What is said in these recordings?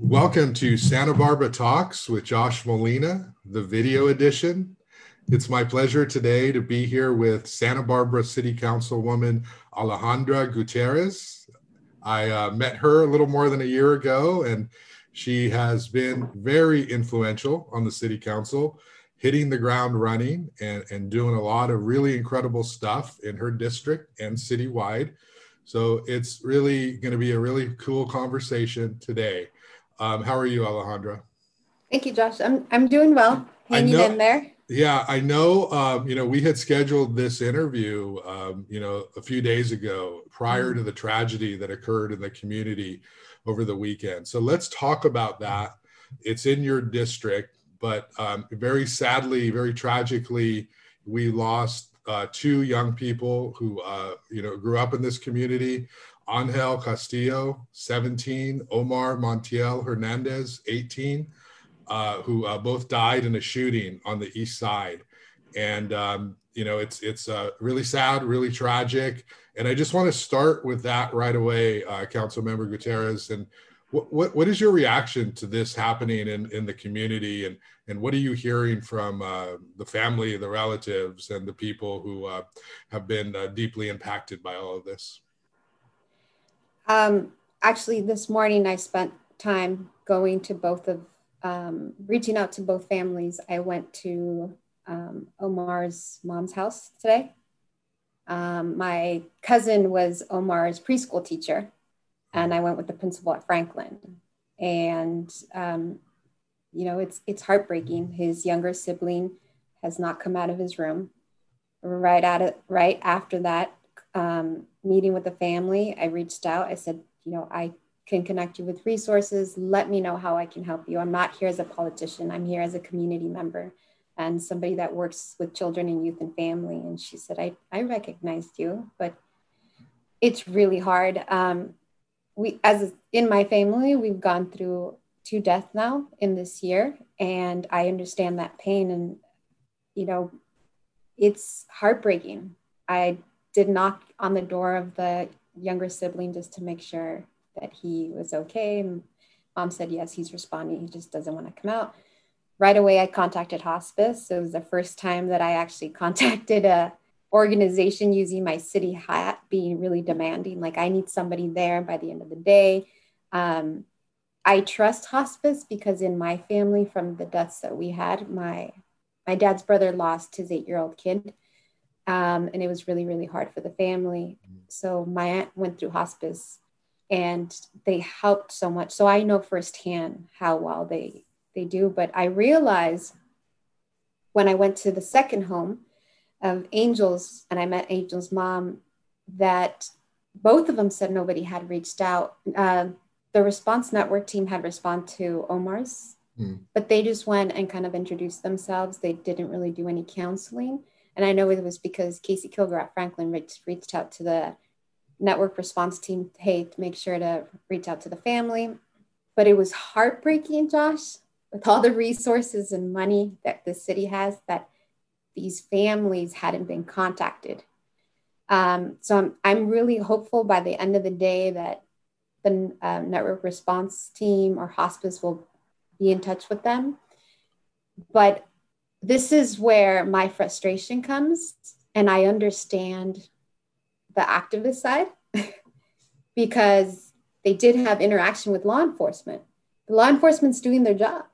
Welcome to Santa Barbara Talks with Josh Molina, the video edition. It's my pleasure today to be here with Santa Barbara City Councilwoman Alejandra Gutierrez. I uh, met her a little more than a year ago, and she has been very influential on the City Council, hitting the ground running and, and doing a lot of really incredible stuff in her district and citywide. So it's really going to be a really cool conversation today. Um, how are you, Alejandra? Thank you, Josh. I'm I'm doing well, hanging know, in there. Yeah, I know. Um, you know, we had scheduled this interview, um, you know, a few days ago, prior to the tragedy that occurred in the community over the weekend. So let's talk about that. It's in your district, but um, very sadly, very tragically, we lost uh, two young people who, uh, you know, grew up in this community. Angel Castillo, 17, Omar Montiel Hernandez, 18, uh, who uh, both died in a shooting on the east side. And, um, you know, it's, it's uh, really sad, really tragic. And I just want to start with that right away, uh, Council Member Gutierrez. And what, what, what is your reaction to this happening in, in the community? And, and what are you hearing from uh, the family, the relatives, and the people who uh, have been deeply impacted by all of this? Um, actually, this morning I spent time going to both of, um, reaching out to both families. I went to um, Omar's mom's house today. Um, my cousin was Omar's preschool teacher, and I went with the principal at Franklin. And um, you know, it's it's heartbreaking. His younger sibling has not come out of his room. Right at it, right after that, um, meeting with the family, I reached out. I said, you know, I can connect you with resources. Let me know how I can help you. I'm not here as a politician, I'm here as a community member and somebody that works with children and youth and family. And she said, I, I recognized you, but it's really hard. Um, we, as in my family, we've gone through two deaths now in this year, and I understand that pain. And, you know, it's heartbreaking. I did knock on the door of the younger sibling just to make sure that he was okay. Mom said, yes, he's responding. He just doesn't want to come out. Right away, I contacted hospice. It was the first time that I actually contacted a organization using my city hat, being really demanding. Like, I need somebody there by the end of the day. Um, I trust hospice because in my family, from the deaths that we had, my my dad's brother lost his eight year old kid um, and it was really, really hard for the family. So my aunt went through hospice and they helped so much. So I know firsthand how well they they do. But I realized when I went to the second home of Angels and I met Angel's mom that both of them said nobody had reached out. Uh, the response network team had responded to Omar's, mm. but they just went and kind of introduced themselves. They didn't really do any counseling. And I know it was because Casey Kilgore at Franklin reached, reached out to the network response team, hey, to make sure to reach out to the family. But it was heartbreaking, Josh, with all the resources and money that the city has, that these families hadn't been contacted. Um, so I'm, I'm really hopeful by the end of the day that the uh, network response team or hospice will be in touch with them. But this is where my frustration comes and i understand the activist side because they did have interaction with law enforcement. The law enforcement's doing their job.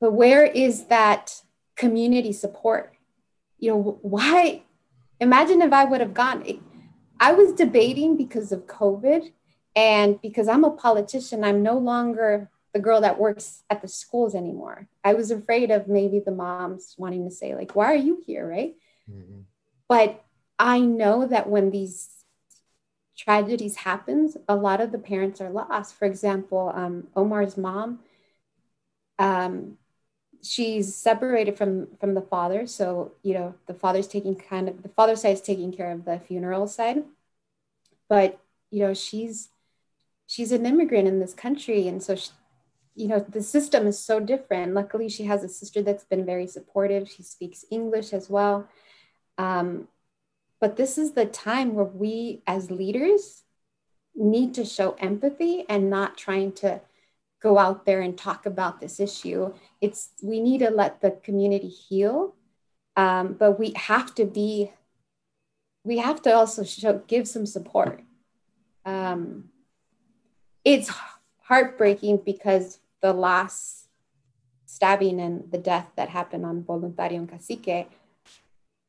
But where is that community support? You know why imagine if i would have gone i was debating because of covid and because i'm a politician i'm no longer the girl that works at the schools anymore. I was afraid of maybe the moms wanting to say, like, why are you here? Right. Mm-hmm. But I know that when these tragedies happens, a lot of the parents are lost. For example, um, Omar's mom, um, she's separated from from the father. So, you know, the father's taking kind of the father side is taking care of the funeral side. But, you know, she's she's an immigrant in this country. And so she, you know the system is so different luckily she has a sister that's been very supportive she speaks english as well um, but this is the time where we as leaders need to show empathy and not trying to go out there and talk about this issue. It's we need to let the community heal, um, but we have to be. We have to also show give some support. Um, it's heartbreaking because the last stabbing and the death that happened on Voluntario and Cacique,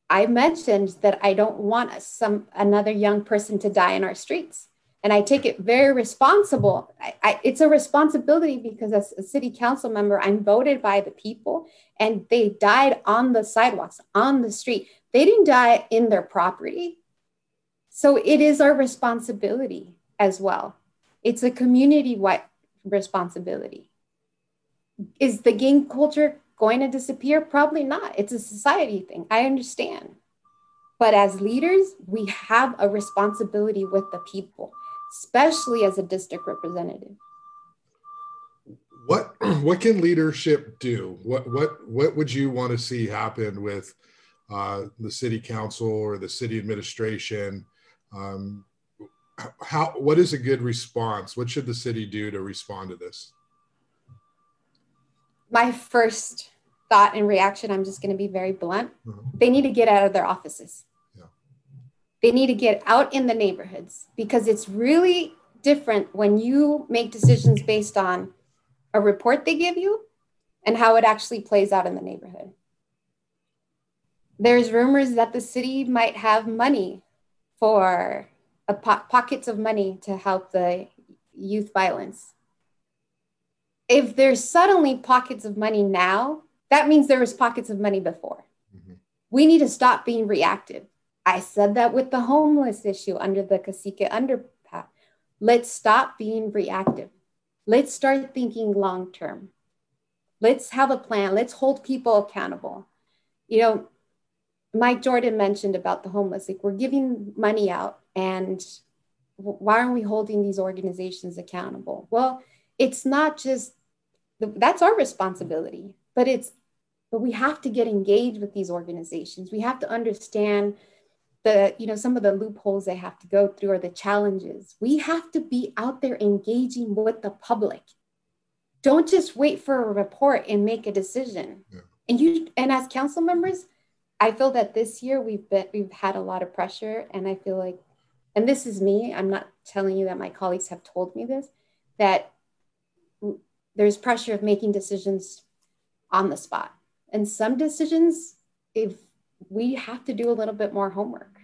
I mentioned that I don't want some another young person to die in our streets and I take it very responsible. I, I, it's a responsibility because as a city council member, I'm voted by the people, and they died on the sidewalks, on the street. They didn't die in their property, so it is our responsibility as well. It's a community-wide responsibility. Is the gang culture going to disappear? Probably not. It's a society thing. I understand. But as leaders, we have a responsibility with the people especially as a district representative. What what can leadership do? What what what would you want to see happen with uh, the city council or the city administration? Um, how what is a good response? What should the city do to respond to this? My first thought and reaction, I'm just going to be very blunt. Mm-hmm. They need to get out of their offices. They need to get out in the neighborhoods because it's really different when you make decisions based on a report they give you and how it actually plays out in the neighborhood. There's rumors that the city might have money for po- pockets of money to help the youth violence. If there's suddenly pockets of money now, that means there was pockets of money before. Mm-hmm. We need to stop being reactive. I said that with the homeless issue under the Cacique underpass. Let's stop being reactive. Let's start thinking long term. Let's have a plan. Let's hold people accountable. You know, Mike Jordan mentioned about the homeless. Like we're giving money out, and why aren't we holding these organizations accountable? Well, it's not just that's our responsibility, but it's but we have to get engaged with these organizations. We have to understand the you know some of the loopholes they have to go through or the challenges we have to be out there engaging with the public don't just wait for a report and make a decision yeah. and you and as council members i feel that this year we've been we've had a lot of pressure and i feel like and this is me i'm not telling you that my colleagues have told me this that there's pressure of making decisions on the spot and some decisions if we have to do a little bit more homework.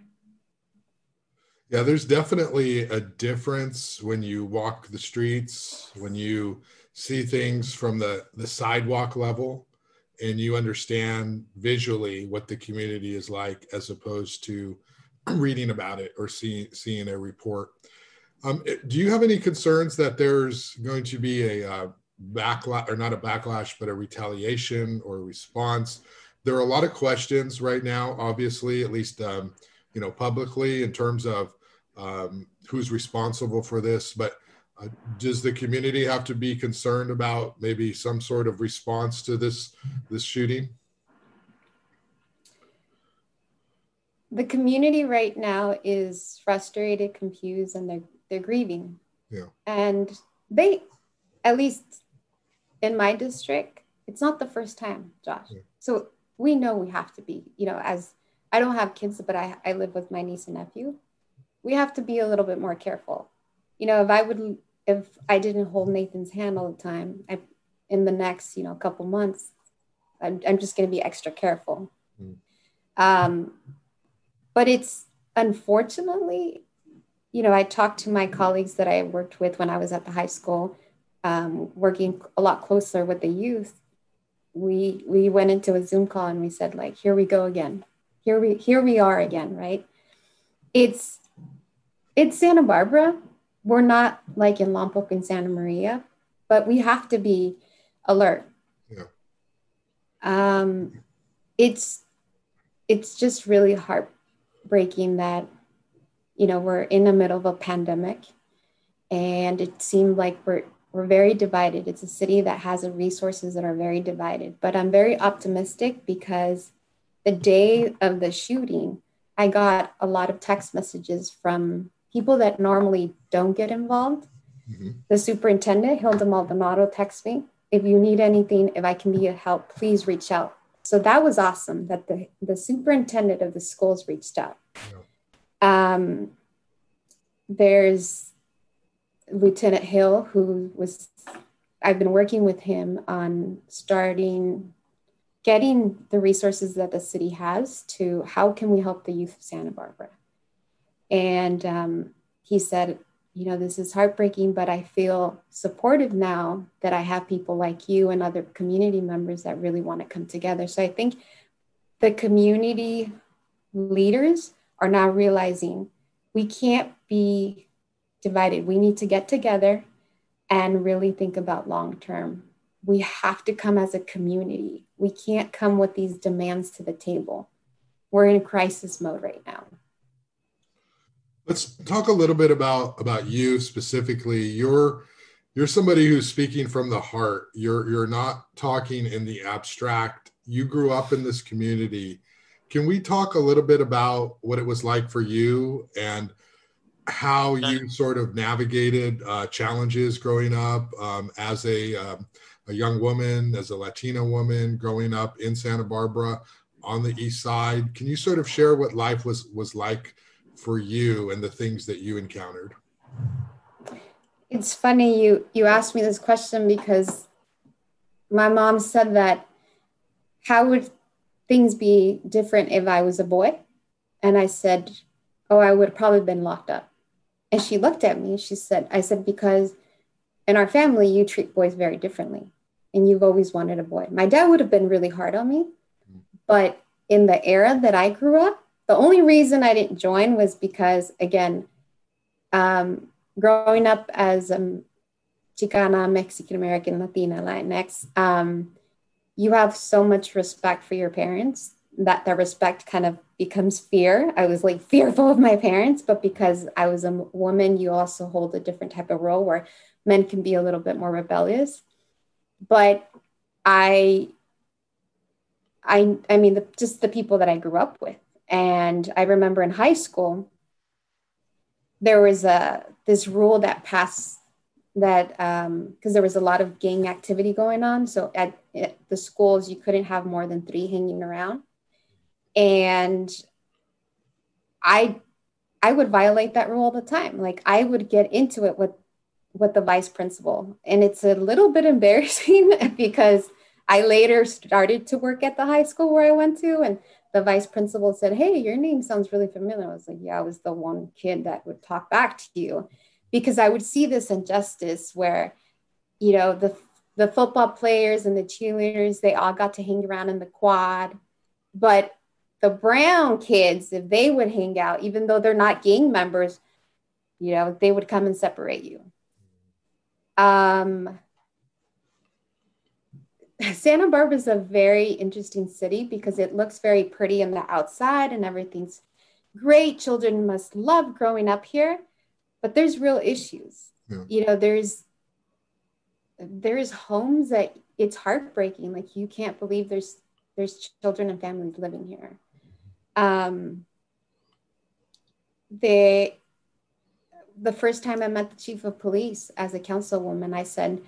Yeah, there's definitely a difference when you walk the streets, when you see things from the, the sidewalk level, and you understand visually what the community is like as opposed to reading about it or seeing seeing a report. Um, do you have any concerns that there's going to be a uh, backlash, or not a backlash, but a retaliation or a response there are a lot of questions right now, obviously, at least um, you know publicly in terms of um, who's responsible for this. But uh, does the community have to be concerned about maybe some sort of response to this this shooting? The community right now is frustrated, confused, and they're they're grieving. Yeah. And they, at least in my district, it's not the first time, Josh. Yeah. So we know we have to be, you know, as I don't have kids, but I, I live with my niece and nephew. We have to be a little bit more careful. You know, if I would, if I didn't hold Nathan's hand all the time, I, in the next, you know, couple months, I'm, I'm just going to be extra careful. Mm. Um, but it's unfortunately, you know, I talked to my colleagues that I worked with when I was at the high school, um, working a lot closer with the youth we we went into a zoom call and we said like here we go again. Here we here we are again right? It's it's santa barbara we're not like in lompoc and santa maria but we have to be alert. Yeah. um it's it's just really heartbreaking that you know we're in the middle of a pandemic and it seemed like we're we're very divided. It's a city that has resources that are very divided. But I'm very optimistic because the day of the shooting, I got a lot of text messages from people that normally don't get involved Mm-hmm. The superintendent, Hilda Maldonado, texts me, if you need anything, if I can be of help, please reach out. So that was awesome that the, the superintendent of the schools reached out. Yeah. Um, there's Lieutenant Hill, who was, I've been working with him on starting getting the resources that the city has to how can we help the youth of Santa Barbara. And um, he said, you know, this is heartbreaking, but I feel supportive now that I have people like you and other community members that really want to come together. So I think the community leaders are now realizing we can't be divided. We need to get together and really think about long term. We have to come as a community. We can't come with these demands to the table. We're in crisis mode right now. Let's talk a little bit about about you specifically. You're you're somebody who's speaking from the heart. You're you're not talking in the abstract. You grew up in this community. Can we talk a little bit about what it was like for you and how you sort of navigated uh, challenges growing up um, as a um, a young woman, as a Latina woman growing up in Santa Barbara on the East Side? Can you sort of share what life was was like? for you and the things that you encountered? It's funny you you asked me this question because my mom said that how would things be different if I was a boy? And I said, Oh, I would have probably been locked up. And she looked at me. She said, I said, because in our family, you treat boys very differently. And you've always wanted a boy. My dad would have been really hard on me. But in the era that I grew up, the only reason I didn't join was because, again, um, growing up as a Chicana, Mexican American, Latina, Latinx, um, you have so much respect for your parents that the respect kind of becomes fear. I was like fearful of my parents, but because I was a woman, you also hold a different type of role where men can be a little bit more rebellious. But I, I, I mean, the, just the people that I grew up with, and I remember in high school, there was a this rule that passed that because um, there was a lot of gang activity going on. So at, at the schools, you couldn't have more than three hanging around, and I I would violate that rule all the time. Like I would get into it with with the vice principal, and it's a little bit embarrassing because I later started to work at the high school where I went to, and the vice principal said, Hey, your name sounds really familiar. I was like, Yeah, I was the one kid that would talk back to you because I would see this injustice where, you know, the the football players and the cheerleaders, they all got to hang around in the quad. But the brown kids, if they would hang out, even though they're not gang members, you know, they would come and separate you. Um, Santa Barbara is a very interesting city because it looks very pretty on the outside and everything's great. Children must love growing up here, but there's real issues. Yeah. You know, there's there's homes that it's heartbreaking. Like you can't believe there's there's children and families living here. Um, they the first time I met the chief of police as a councilwoman, I said,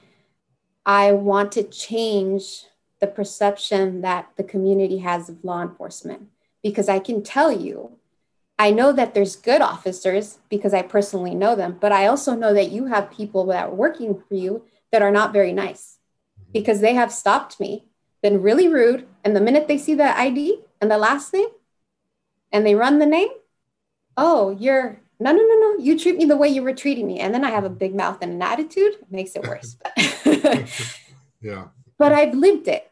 I want to change the perception that the community has of law enforcement because I can tell you, I know that there's good officers because I personally know them, but I also know that you have people that are working for you that are not very nice because they have stopped me, been really rude, and the minute they see the ID and the last name and they run the name, oh, you're no, no, no, no, you treat me the way you were treating me. And then I have a big mouth and an attitude, it makes it worse. yeah. But I've lived it.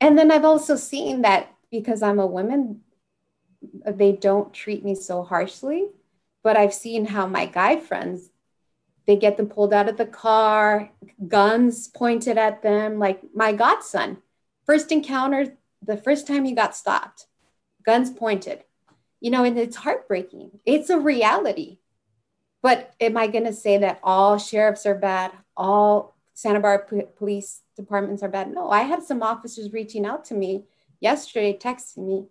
And then I've also seen that because I'm a woman, they don't treat me so harshly. But I've seen how my guy friends, they get them pulled out of the car, guns pointed at them. Like my godson, first encounter, the first time he got stopped, guns pointed you know, and it's heartbreaking. It's a reality. But am I going to say that all sheriffs are bad? All Santa Barbara P- police departments are bad? No, I had some officers reaching out to me yesterday, texting me.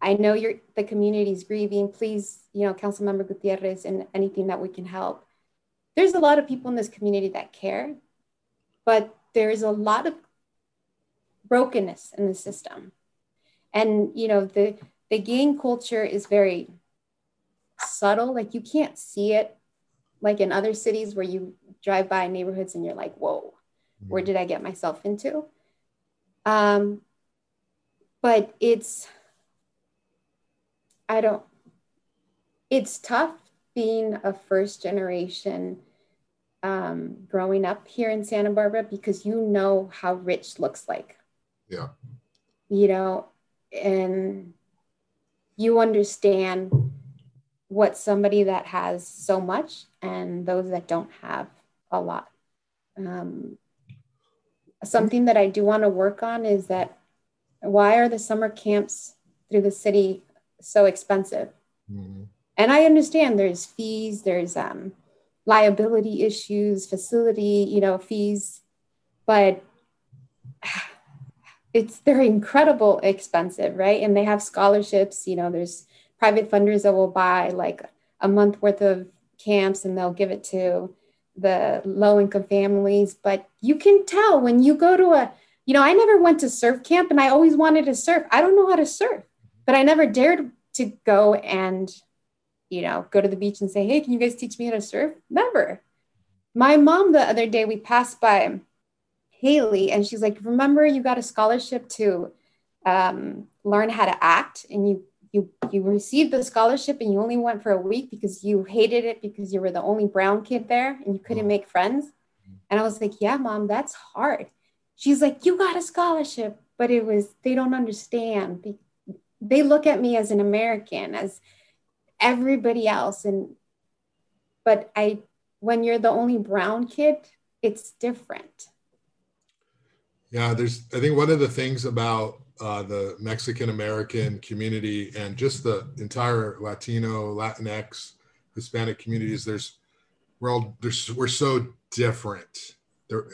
I know you're the is grieving. Please, you know, Council Member Gutierrez and anything that we can help. there's a lot of people in this community that care, but there's a lot of brokenness in the system. And you know, the the gang culture is very subtle, like you can't see it like in other cities where you drive by neighborhoods and you're like, whoa, where mm-hmm. did I get myself into? Um, but it's, I don't, it's tough being a first generation um, growing up here in Santa Barbara because you know how rich looks like. Yeah. You know, and you understand what somebody that has so much and those that don't have a lot. Um, something that I do want to work on is that why are the summer camps through the city so expensive? Mm-hmm. And I understand there's fees, there's um, liability issues, facility, you know, fees, but it's they're incredible expensive, right? And they have scholarships, you know, there's private funders that will buy like a month worth of camps and they'll give it to the low income families. But you can tell when you go to a, you know, I never went to surf camp and I always wanted to surf. I don't know how to surf, but I never dared to go and, you know, go to the beach and say, hey, can you guys teach me how to surf? Never. My mom, the other day, we passed by Haley and she's like, remember, you got a scholarship to um, learn how to act and you you you received the scholarship and you only went for a week because you hated it because you were the only brown kid there and you couldn't make friends? And i was like yeah mom that's hard. She's like you got a scholarship but it was they don't understand. They look at me as an american as everybody else and but i when you're the only brown kid it's different yeah there's i think one of the things about uh, the Mexican American community and just the entire Latino, Latinx, Hispanic communities. There's we're all there's we're so different.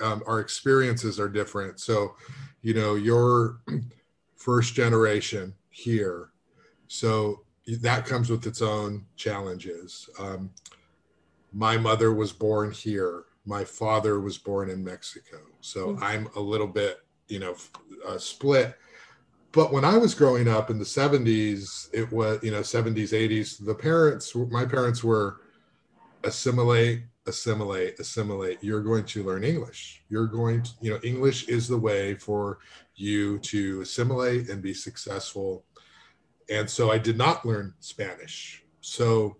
Um, our experiences are different. So, you know, your first generation here, so that comes with its own challenges. Um, my mother was born here. My father was born in Mexico. So mm-hmm. I'm a little bit, you know, uh, split but when I was growing up in the 70s, it was, you know, 70s, 80s, the parents, my parents were assimilate, assimilate, assimilate. You're going to learn English. You're going to, you know, English is the way for you to assimilate and be successful. And so I did not learn Spanish. So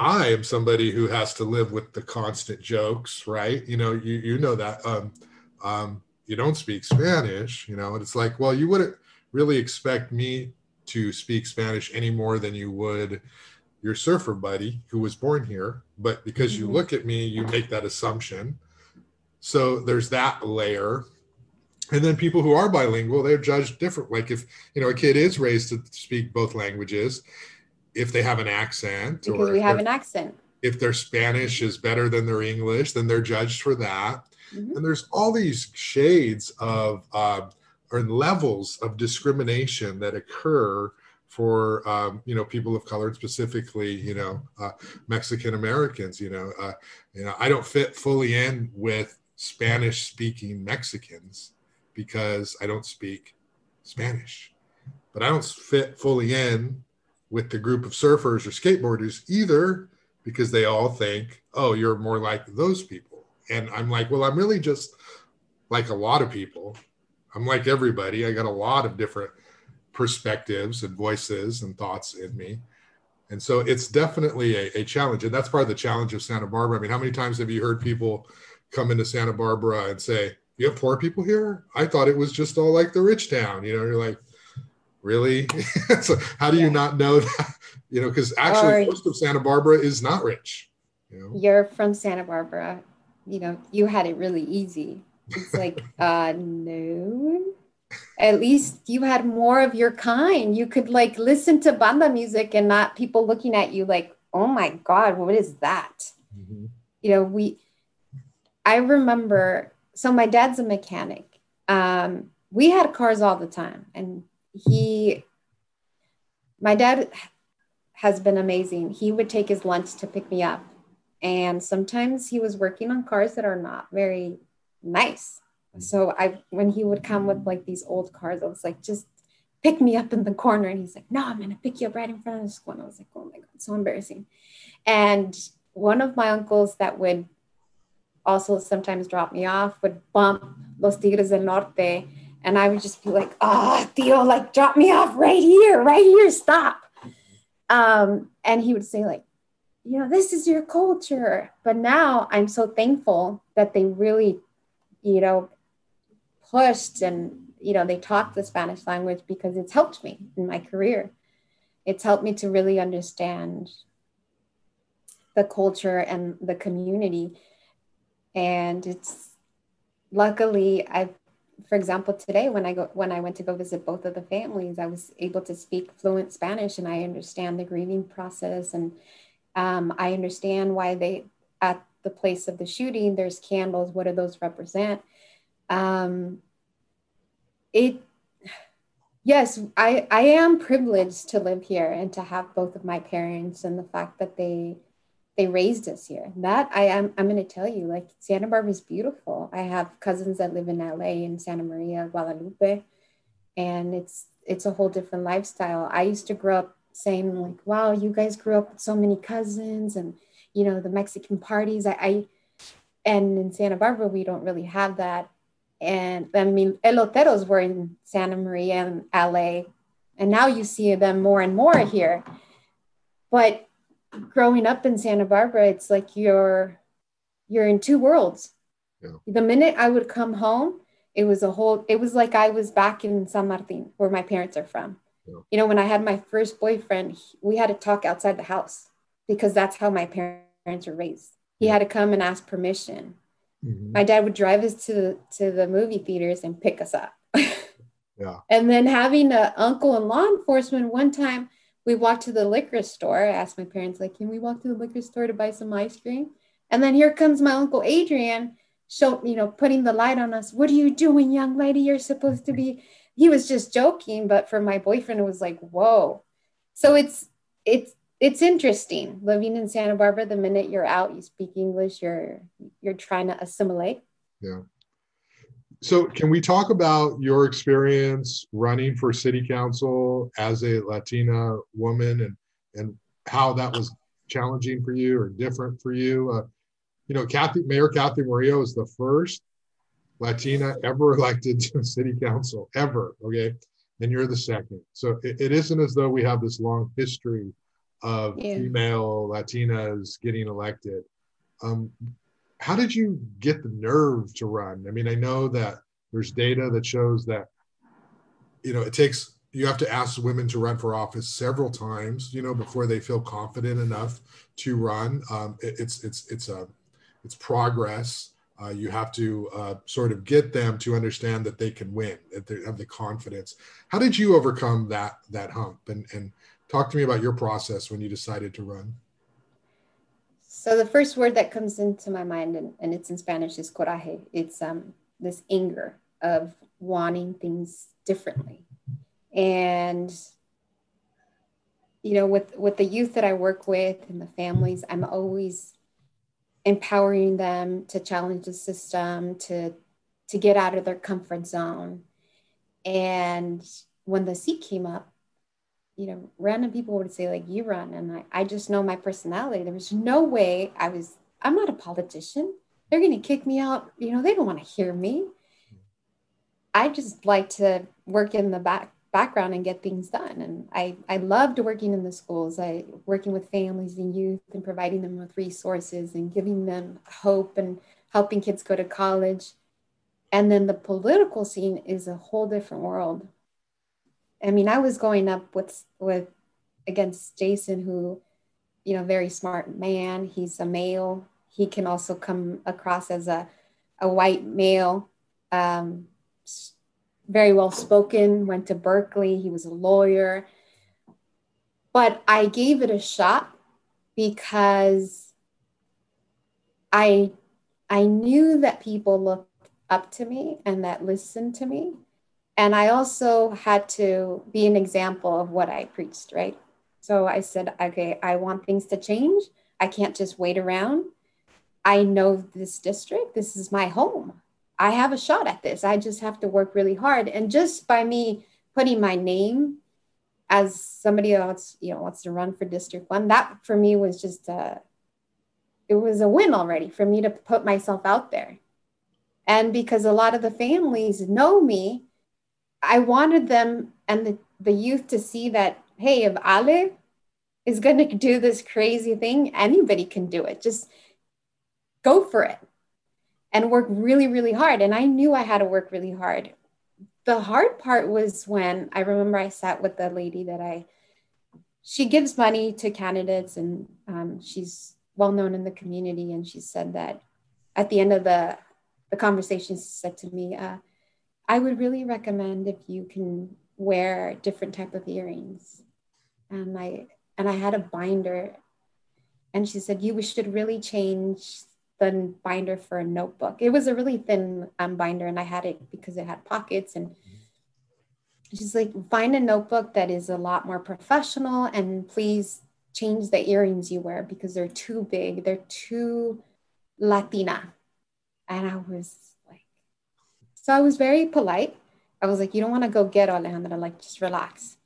I am somebody who has to live with the constant jokes, right? You know, you, you know that. Um, um, you don't speak Spanish, you know, and it's like, well, you wouldn't really expect me to speak Spanish any more than you would your surfer buddy who was born here. But because you mm-hmm. look at me, you make that assumption. So there's that layer. And then people who are bilingual, they're judged different. Like if, you know, a kid is raised to speak both languages, if they have an accent because or we have an accent. If their Spanish is better than their English, then they're judged for that. Mm-hmm. And there's all these shades of uh, or levels of discrimination that occur for um, you know people of color, specifically you know uh, Mexican Americans. You know, uh, you know I don't fit fully in with Spanish speaking Mexicans because I don't speak Spanish, but I don't fit fully in with the group of surfers or skateboarders either because they all think, oh, you're more like those people and I'm like, well, I'm really just like a lot of people. I'm like everybody. I got a lot of different perspectives and voices and thoughts in me. And so it's definitely a, a, challenge. And that's part of the challenge of Santa Barbara. I mean, how many times have you heard people come into Santa Barbara and say, You have poor people here? I thought it was just all like the rich town. You know, you're like, Really? so how do you not know that? You know, because actually, or, most of Santa Barbara is not rich. You know? You're from Santa Barbara you know, you had it really easy. It's like, uh, no. At least you had more of your kind. You could like listen to banda music and not people looking at you like, oh my God, what is that? Mm-hmm. You know, we, I remember, so my dad's a mechanic. Um, we had cars all the time. And he, my dad has been amazing. He would take his lunch to pick me up And sometimes he was working on cars that are not very nice. So I when he would come with like these old cars, I was like, just pick me up in the corner. And he's like, no, I'm gonna pick you up right in front of the school. And I was like, oh my God, so embarrassing. And one of my uncles that would also sometimes drop me off would bump Los Tigres del Norte. And I would just be like, oh, tío, like drop me off right here, right here, stop. Um, and he would say, like, you know, this is your culture. But now I'm so thankful that they really, you know, pushed and you know they taught the spanish language because it's helped me in my career it's helped me to really understand the culture and the community and it's luckily i for example today when i go when i went to go visit both of the families i was able to speak fluent spanish and i understand the grieving process and um, i understand why they at the place of the shooting there's candles what do those represent? Um, it yes i i am privileged to live here and to have both of my parents and the fact that they they raised us here. That i am i'm to tell you like santa barbara is beautiful. I have cousins that live in la in santa maria guadalupe and it's it's a whole different lifestyle. I used to grow up saying like wow you guys grew up with so many cousins and you know the mexican parties. I, I and in santa barbara we don't really have that. And I mean, eloteros were in Santa Maria and LA, and now you see them more and more here. But growing up in Santa Barbara, it's like you're you're in two worlds. Yeah. The minute I would come home, it was a whole. It was like I was back in San Martin, where my parents are from. Yeah. You know, when I had my first boyfriend, we had to talk outside the house because that's how my parents were raised. He yeah. had to come and ask permission Mm-hmm. My dad would drive us to to the movie theaters and pick us up. yeah. And then having an uncle in law enforcement, one time we walked to the liquor store. I asked my parents, like, can we walk to the liquor store to buy some ice cream? And then here comes my uncle Adrian, show you know, putting the light on us. What are you doing, young lady? You're supposed to be. He was just joking, but for my boyfriend, it was like, whoa. So it's it's it's interesting living in Santa Barbara. The minute you're out, you speak English. You're you're trying to assimilate. Yeah. So, can we talk about your experience running for city council as a Latina woman, and and how that was challenging for you or different for you? Uh, you know, Cathy Mayor Cathy Murillo is the first Latina ever elected to city council ever. Okay, and you're the second. So it, it isn't as though we have this long history of yeah. female Latinas getting elected. Um, how did you get the nerve to run? I mean, I know that there's data that shows that, you know, it takes, you have to ask women to run for office several times, you know, before they feel confident enough to run. Um, it, it's, it's, it's a, it's progress. Uh, you have to uh, sort of get them to understand that they can win, that they have the confidence. How did you overcome that that hump, and and Talk to me about your process when you decided to run. So the first word that comes into my mind, and, and it's in Spanish, is coraje. It's um, this anger of wanting things differently. And you know, with with the youth that I work with and the families, I'm always empowering them to challenge the system, to to get out of their comfort zone. And when the seat came up, you know, random people would say like you run, and I, I just know my personality. There was no way I was. I'm not a politician. They're going to kick me out. You know, they don't want to hear me. I just like to work in the back background and get things done. And I, I loved working in the schools, I working with families and youth and providing them with resources and giving them hope and helping kids go to college. And then the political scene is a whole different world. I mean, I was going up with with against Jason, who, you know, very smart man. He's a male. He can also come across as a a white male, um, very well spoken. Went to Berkeley. He was a lawyer. But I gave it a shot because I I knew that people looked up to me and that listened to me and I also had to be an example of what I preached, right? So I said, okay, I want things to change. I can't just wait around. I know this district. This is my home. I have a shot at this. I just have to work really hard. And just by me putting my name as somebody else, you know, wants to run for District One, that for me was just a, it was a win already for me to put myself out there. And because a lot of the families know me, I wanted them and the, the youth to see that, hey, if Ale is going to do this crazy thing, anybody can do it. Just go for it and work really, really hard. And I knew I had to work really hard. The hard part was when I remember I sat with the lady that I, she gives money to candidates and um, she's well known in the community. And she said that at the end of the, the conversation, she said to me, uh, I would really recommend if you can wear different type of earrings. And I, and I had a binder and she said, you should really change the binder for a notebook. It was a really thin um, binder, and I had it because it had pockets. And she's like, find a notebook that is a lot more professional, and please change the earrings you wear because they're too big. They're too Latina. And I was so I was very polite. I was like, you don't want to go get Alejandra, like, just relax.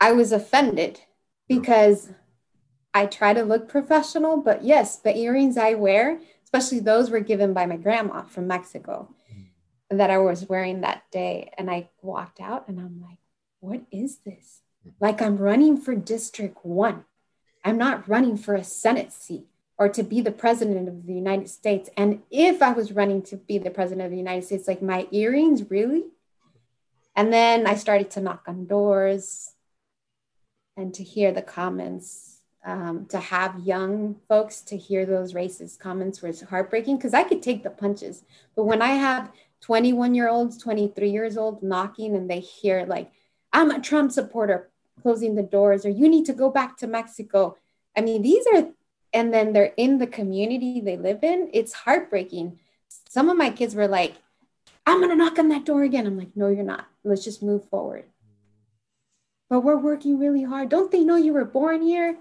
I was offended because I try to look professional, but yes, the earrings I wear, especially those were given by my grandma from Mexico that I was wearing that day. And I walked out and I'm like, what is this? Like I'm running for District One. I'm not running for a Senate seat or to be the president of the United States. And if I was running to be the president of the United States, like my earrings, really? And then I started to knock on doors and to hear the comments um, to have young folks to hear those racist comments was heartbreaking because I could take the punches. But when I have 21 year olds, 23 years old knocking and they hear, like, I'm a Trump supporter, closing the doors, or you need to go back to Mexico. I mean, these are, and then they're in the community they live in. It's heartbreaking. Some of my kids were like, I'm going to knock on that door again. I'm like, no, you're not. Let's just move forward. But we're working really hard. Don't they know you were born here?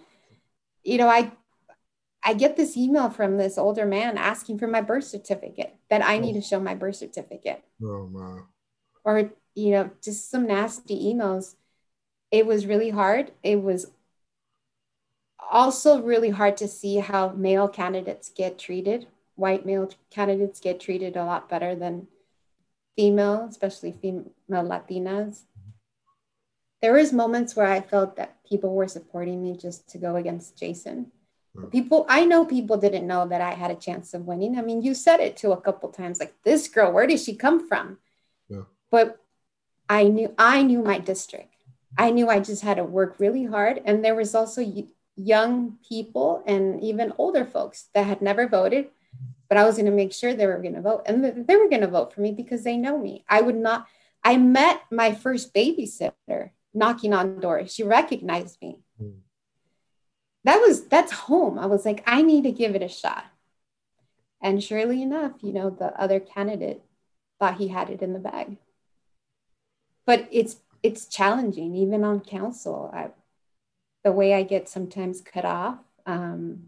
you know, I I get this email from this older man asking for my birth certificate that I need to show my birth certificate. Oh wow. Or you know, just some nasty emails. It was really hard. It was also really hard to see how male candidates get treated. White male candidates get treated a lot better than female, especially female Latinas there was moments where I felt that people were supporting me just to go against Jason. Hmm. People, I know people didn't know that I had a chance of winning. I mean, you said it to a couple times, like this girl, where did she come from? Yeah. But I knew, I knew my district. I knew I just had to work really hard, and there was also young people and even older folks that had never voted, but I was going to make sure they were going to vote, and they were going to vote for me because they know me. I would not. I met my first babysitter knocking on doors. She recognized me. Mm. That was that's home. I was like, I need to give it a shot. And surely enough, you know, the other candidate thought he had it in the bag. But it's it's challenging, even on council. I, the way I get sometimes cut off um,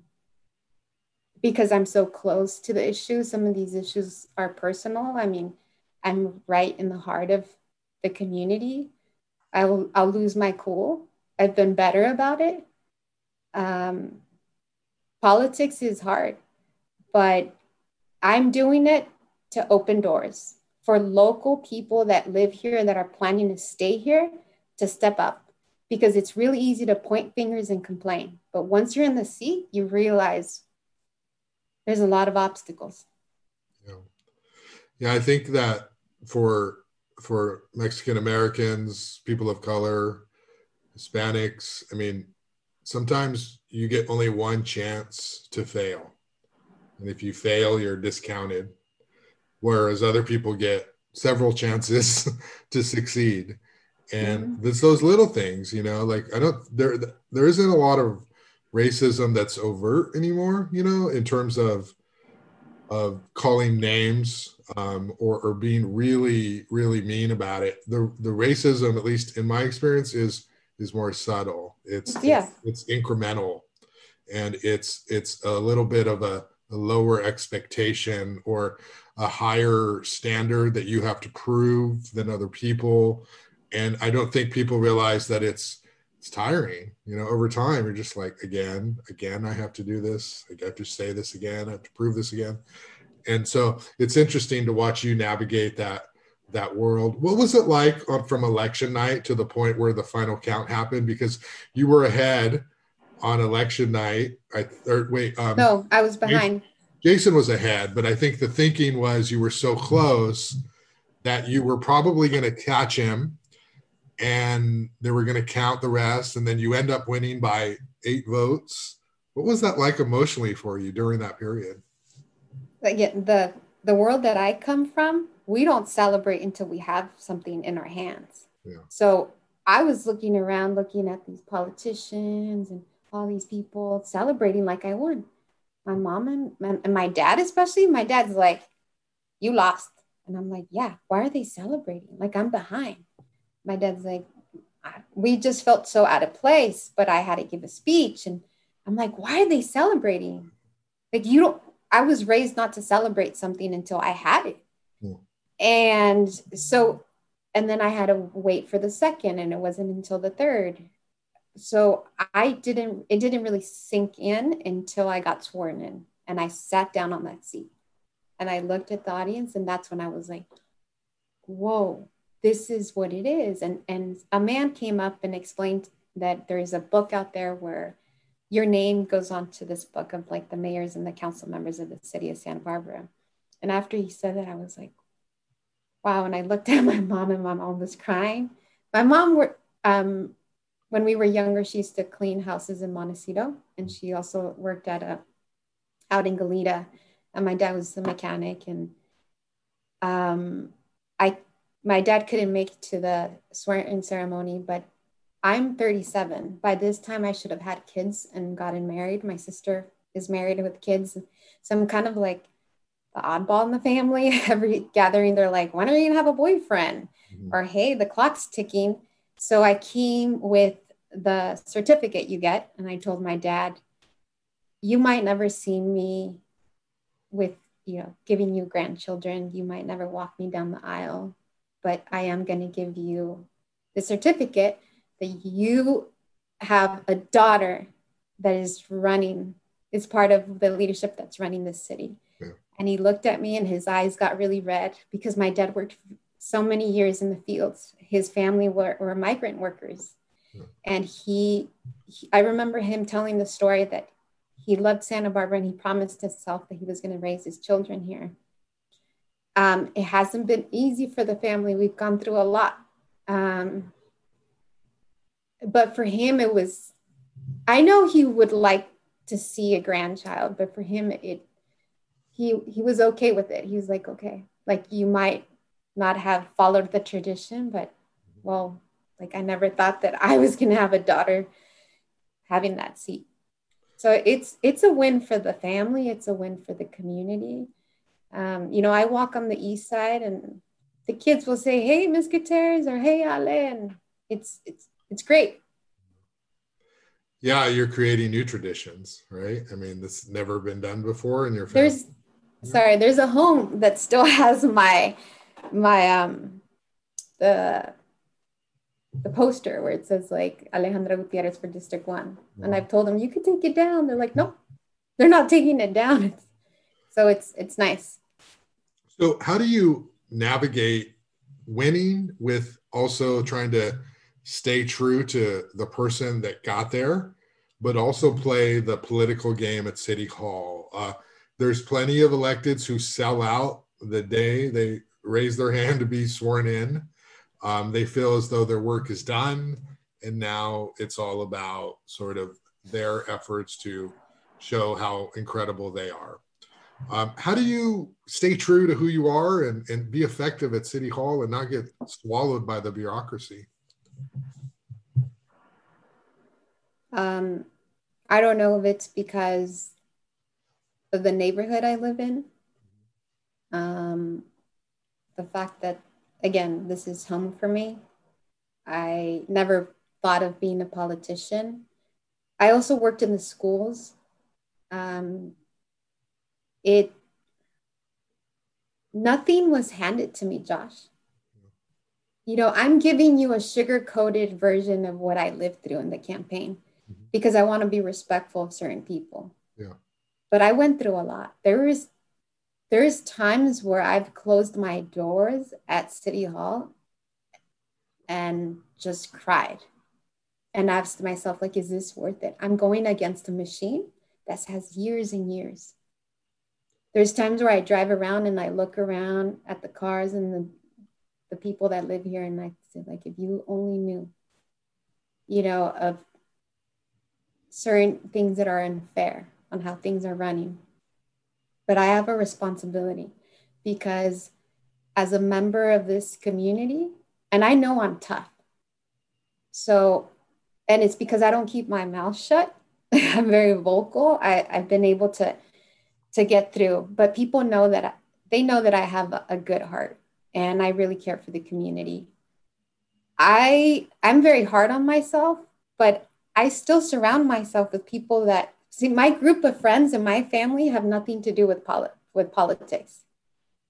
because I'm so close to the issue. Some of these issues are personal. I mean, I'm right in the heart of the community I'll I'll lose my cool. I've been better about it. Um, politics is hard, but I'm doing it to open doors for local people that live here that are planning to stay here to step up because it's really easy to point fingers and complain. But once you're in the seat, you realize there's a lot of obstacles. Yeah. Yeah, I think that for for Mexican Americans, people of color, Hispanics. I mean, sometimes you get only one chance to fail. And if you fail, you're discounted. Whereas other people get several chances to succeed. And mm-hmm. it's those little things, you know, like I don't there there isn't a lot of racism that's overt anymore, you know, in terms of of calling names um, or, or being really really mean about it. The the racism at least in my experience is is more subtle. It's yeah. it's, it's incremental. And it's it's a little bit of a, a lower expectation or a higher standard that you have to prove than other people and i don't think people realize that it's it's tiring you know over time you're just like again again i have to do this i have to say this again i have to prove this again. And so it's interesting to watch you navigate that that world. What was it like from election night to the point where the final count happened? Because you were ahead on election night i or wait um, no i was behind. Jason was ahead but i think the thinking was you were so close that you were probably going to catch him and they were going to count the rest and then you end up winning by eight votes. What was that like emotionally for you during that period? Yeah, the the world that i come from we don't celebrate until we have something in our hands. Yeah. so i was looking around looking at these politicians and all these people celebrating like i would. My mom and, and my dad especially my dad's like you lost. And i'm like yeah why are they celebrating? Like i'm behind my dad's like, we just felt so out of place, but I had to give a speech. And I'm like, why are they celebrating? Like, you don't, I was raised not to celebrate something until I had it. Yeah. And so, and then I had to wait for the second, and it wasn't until the third. So I didn't, it didn't really sink in until I got sworn in and I sat down on that seat and I looked at the audience, and that's when I was like, whoa, this is what it is. And, and a man came up and explained that there is a book out there where your name goes on to this book of like the mayors and the council members of the city of Santa Barbara. And after he said that, I was like, wow. And I looked at my mom and my mom was crying. My mom were, um, when we were younger, she used to clean houses in Montecito and she also worked at a, out in Goleta. And my dad was a mechanic and um, my dad couldn't make it to the swearing ceremony, but I'm 37. By this time, I should have had kids and gotten married. My sister is married with kids. So I'm kind of like the oddball in the family. Every gathering, they're like, when are you gonna have a boyfriend? Mm-hmm. Or hey, the clock's ticking. So I came with the certificate you get, and I told my dad, you might never see me with, you know, giving you grandchildren. You might never walk me down the aisle but I am going to give you the certificate that you have a daughter that is running, is part of the leadership that's running this city. Yeah. And he looked at me and his eyes got really red because my dad worked so many years in the fields. His family were, were migrant workers. Yeah. And he, he, I remember him telling the story that he loved Santa Barbara and he promised himself that he was going to raise his children here. Um, it hasn't been easy for the family. We've gone through a lot. Um, but for him, it was, I know he would like to see a grandchild, but for him, it, he, he was okay with it. He was like, okay, like you might not have followed the tradition, but well, like I never thought that I was going to have a daughter having that seat. So it's, it's a win for the family. It's a win for the community um, you know, I walk on the east side and the kids will say, Hey, Miss Gutierrez or Hey, Ale. And it's, it's, it's great. Yeah. You're creating new traditions, right? I mean, this never been done before in your family. There's, sorry, there's a home that still has my, my, um, the, the poster where it says like Alejandra Gutierrez for District One. And I've told them you could take it down. They're like, nope, they're not taking it down. It's, so it's it's nice. So, how do you navigate winning with also trying to stay true to the person that got there, but also play the political game at City Hall? Uh, there's plenty of electeds who sell out the day they raise their hand to be sworn in. Um, they feel as though their work is done, and now it's all about sort of their efforts to show how incredible they are. Um, how do you stay true to who you are and, and be effective at City Hall and not get swallowed by the bureaucracy? Um, I don't know if it's because of the neighborhood I live in. Um, the fact that, again, this is home for me. I never thought of being a politician. I also worked in the schools. Um, it nothing was handed to me, Josh. You know, I'm giving you a sugar coated version of what I lived through in the campaign mm-hmm. because I want to be respectful of certain people. Yeah. But I went through a lot. There is there's times where I've closed my doors at City Hall and just cried and asked myself, like, is this worth it? I'm going against a machine that has years and years. There's times where I drive around and I look around at the cars and the, the people that live here, and I say, like, if you only knew, you know, of certain things that are unfair on how things are running. But I have a responsibility because as a member of this community, and I know I'm tough. So, and it's because I don't keep my mouth shut. I'm very vocal. I, I've been able to to get through, but people know that I, they know that I have a, good heart and I really care for the community. I I'm very hard on myself, but I still surround myself with people that see my group of friends and my family have nothing to do with poli- with politics.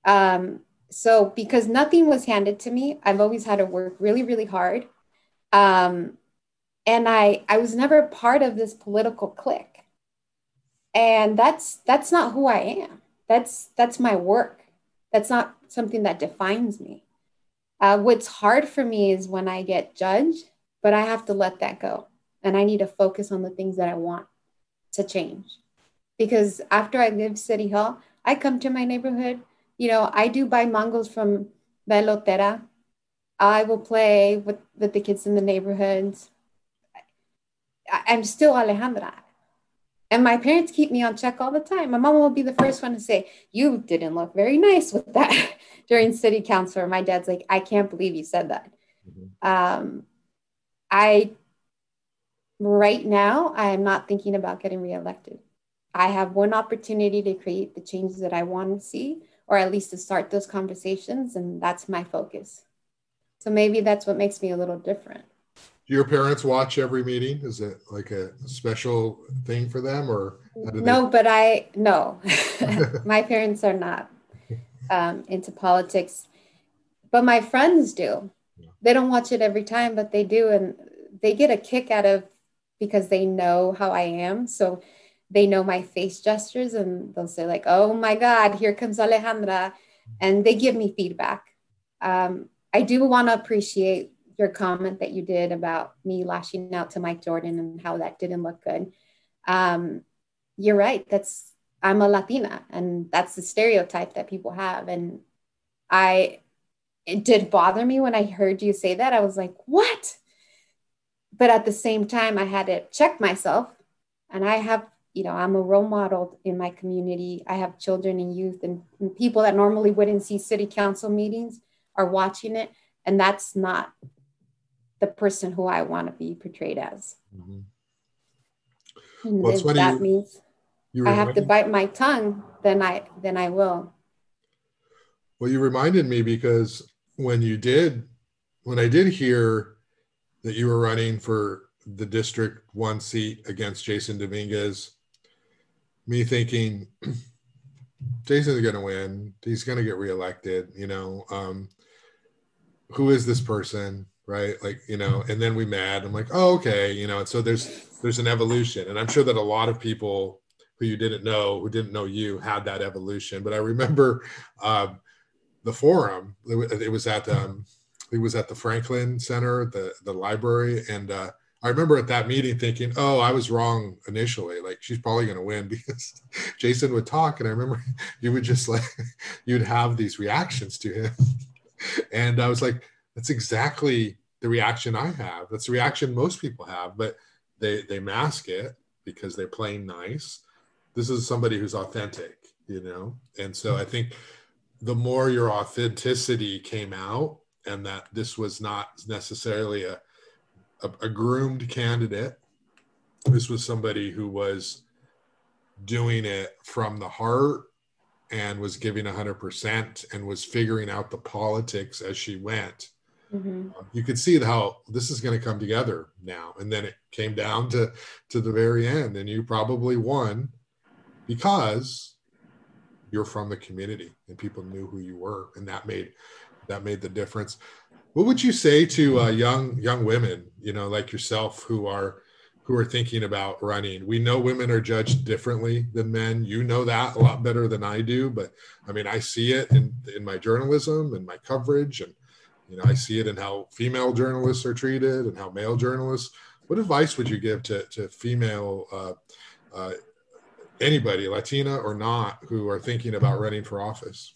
Um, so because nothing was handed to me, I've always had to work really, really hard. Um, and I, I was never part of this political clique. And that's that's not who I am. That's that's my work. That's not something that defines me. Uh, what's hard for me is when I get judged, but I have to let that go. And I need to focus on the things that I want to change. Because after I leave City Hall, I come to my neighborhood you know, I do buy mangoes from La Elotera. I will play with, with the kids in the neighborhoods. I, I'm still Alejandra. And my parents keep me on check all the time. My mom will be the first one to say, You didn't look very nice with that during city council. My dad's like, I can't believe you said that. Mm-hmm. Um, I, right now, I am not thinking about getting reelected. I have one opportunity to create the changes that I want to see or at least to start those conversations. And that's my focus. So maybe that's what makes me a little different. Do your parents watch every meeting? Is it like a special thing for them or? No, they... but I, no, my parents are not um, into politics, but my friends do. They don't watch it every time, but they do. And they get a kick out of because they know how I am. So they know my face gestures and they'll say like oh my god here comes alejandra and they give me feedback um, i do want to appreciate your comment that you did about me lashing out to mike jordan and how that didn't look good. Um, you're right. That's i'm a latina and that's the stereotype that people have. And i it did bother me when i heard you say that. I was like what? But at the same time i had to check myself and i have you know i'm a role model in my community. I have children and youth and, and, people that normally wouldn't see city council meetings are watching it. And that's not the person who i want to be portrayed as mm-hmm. well, if that you, means you i have to bite my tongue then i then i will well you reminded me because when you did when i did hear that you were running for the district one seat against jason dominguez me thinking Jason's going to win. He's going to get reelected. You know, um, who is this person? Right. Like, you know, and then we met. I'm like, oh, okay. You know, and so there's, there's an evolution. And I'm sure that a lot of people who you didn't know, who didn't know you had that evolution. But I remember um, the forum, it was at, um, it was at the Franklin Center, the, the library. And, uh, I remember at that meeting thinking, oh, I was wrong initially. Like she's probably going to win because Jason would talk. And I remember you would just like, you'd have these reactions to him. And I was like, that's exactly the reaction I have. That's the reaction most people have, but they, they mask it because they're playing nice. This is somebody who's authentic, you know? And so I think the more your authenticity came out and that this was not necessarily a, a, a groomed candidate. This was somebody who was doing it from the heart and was giving 100% and was figuring out the politics as she went. Mm-hmm. Uh, you could see how this is going to come together now, and then it came down to to the very end, and you probably won because you're from the community and people knew who you were, and that made that made the difference. What would you say to uh, young young women, you know, like yourself, who are who are thinking about running. We know women are judged differently than men. You know that a lot better than I do, but I mean, I see it in, in my journalism and my coverage, and you know, I see it in how female journalists are treated and how male journalists. What advice would you give to to female uh, uh, anybody, Latina or not, who are thinking about running for office?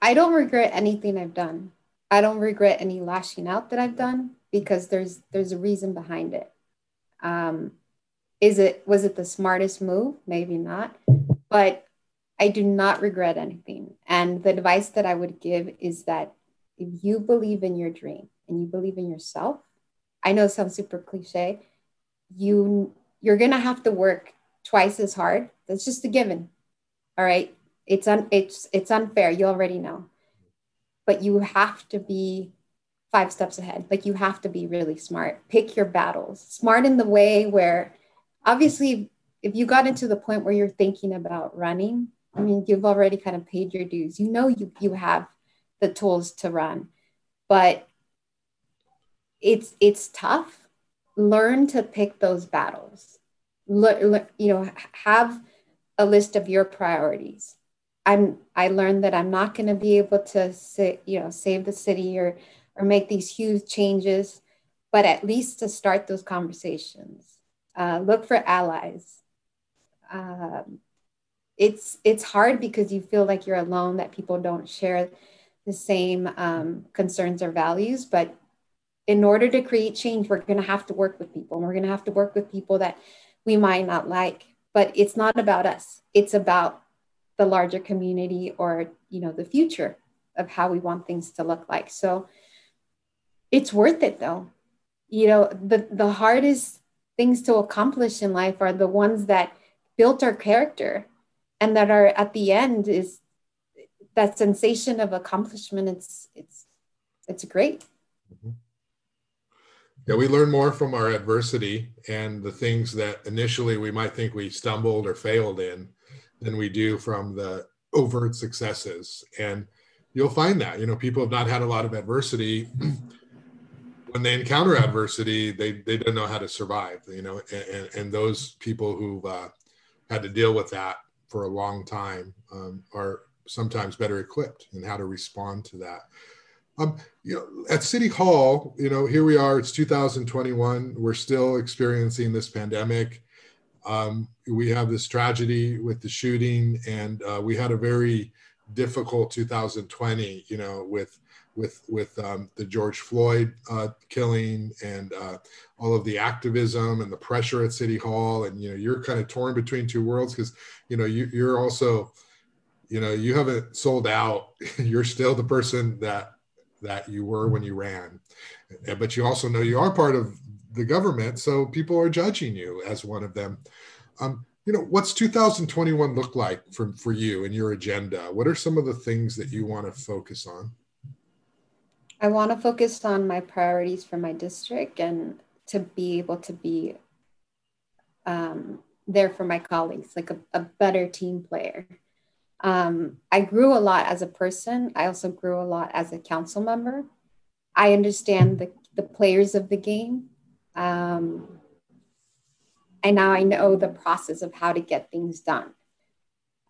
I don't regret anything I've done. I don't regret any lashing out that I've done because there's there's a reason behind it. Um, is it was it the smartest move? Maybe not, but I do not regret anything. And the advice that I would give is that if you believe in your dream and you believe in yourself, I know it sounds super cliche. You you're gonna have to work twice as hard. That's just a given. All right. It's un, it's it's unfair. You already know. But you have to be five steps ahead. Like you have to be really smart. Pick your battles. Smart in the way where obviously if you got into the point where you're thinking about running, I mean, you've already kind of paid your dues. You know you you have the tools to run. But it's it's tough. Learn to pick those battles. Le- you know, have a list of your priorities. I'm I learned that I'm not going to be able to say, you know, save the city or or make these huge changes, but at least to start those conversations. Uh, look for allies. Um, it's it's hard because you feel like you're alone, that people don't share the same um, concerns or values. But in order to create change, we're going to have to work with people. And we're going to have to work with people that we might not like. But it's not about us. It's about the larger community or you know the future of how we want things to look like. So it's worth it though. You know, the, the hardest things to accomplish in life are the ones that built our character and that are at the end is that sensation of accomplishment. It's, it's, it's great. Mm-hmm. Yeah, we learn more from our adversity and the things that initially we might think we stumbled or failed in than we do from the overt successes. And you'll find that, you know, people have not had a lot of adversity when they encounter adversity, they they don't know how to survive. You know, and, and those people who've uh, had to deal with that for a long time um, are sometimes better equipped and how to respond to that. Um, you know, at City Hall, you know, here we are. It's 2021. We're still experiencing this pandemic. Um, we have this tragedy with the shooting, and uh, we had a very difficult 2020. You know, with with with um, the George Floyd uh, killing and uh, all of the activism and the pressure at City Hall, and you know you're kind of torn between two worlds because you know you, you're also you know you haven't sold out. you're still the person that that you were when you ran, but you also know you are part of the government, so people are judging you as one of them. Um, you know what's 2021 look like for, for you and your agenda what are some of the things that you want to focus on I want to focus on my priorities for my district and to be able to be um, there for my colleagues, like a, a better team player. Um, I grew a lot as a person. I also grew a lot as a council member. I understand the, the players of the game. Um, and now I know the process of how to get things done.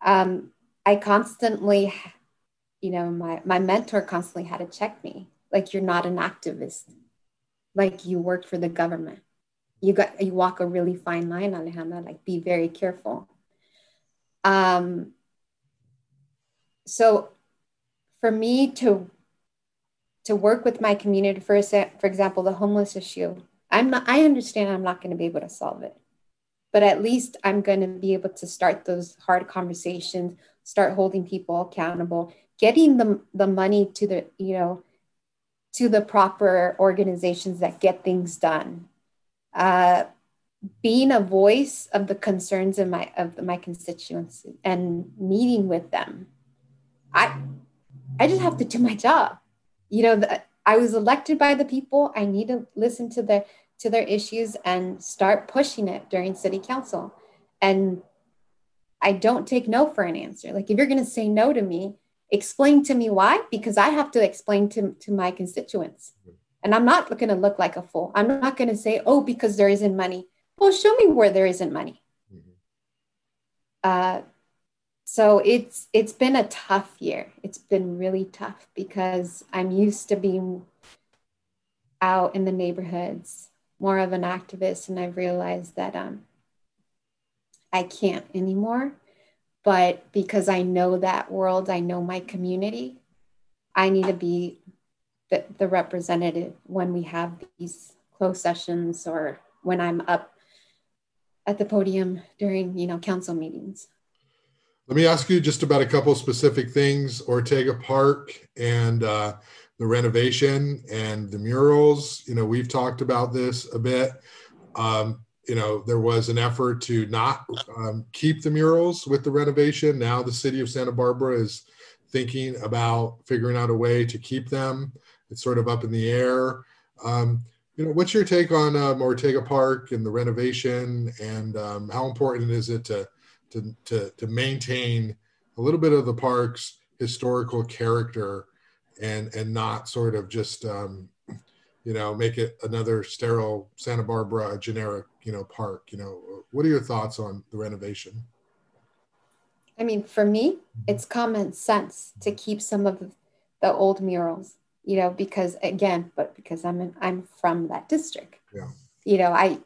Um, I constantly, you know, my, my mentor constantly had to check me like you're not an activist like you work for the government you got you walk a really fine line alejandra like be very careful um so for me to to work with my community for for example the homeless issue i'm not i understand i'm not going to be able to solve it but at least i'm going to be able to start those hard conversations start holding people accountable getting the, the money to the you know to the proper organizations that get things done. Uh, being a voice of the concerns of my of my constituents and meeting with them. I I just have to do my job. you know, the, I was elected by the people. I need to listen to their to their issues and start pushing it during city council. And I don't take no for an answer. Like if you're going to say no to me, explain to me why because I have to explain to to my constituents. And I'm not going to look like a fool. I'm not going to say, "Oh, because there isn't money." Well, show me where there isn't money. Mm-hmm. Uh, so it's it's been a tough year. It's been really tough because i'm used to being out in the neighborhoods more of an activist and i've realized that um, i can't anymore. But because i know that world i know my community i need to be the, the representative when we have these closed sessions or when i'm up at the podium during you know council meetings let me ask you just about a couple specific things Ortega Park and uh, the renovation and the murals. You know, we've talked about this a bit. Um, you know, there was an effort to not um, keep the murals with the renovation. Now the city of Santa Barbara is thinking about figuring out a way to keep them. It's sort of up in the air. Um, you know, what's your take on um, Ortega Park and the renovation, and um, how important is it to to, to, to maintain a little bit of the park's historical character and and not sort of just um, you know make it another sterile Santa Barbara generic you know park. You know, what are your thoughts on the renovation? I mean, for me, it's common sense to keep some of the old murals. You know, because again, but because I'm in, I'm from that district. Yeah. You know, I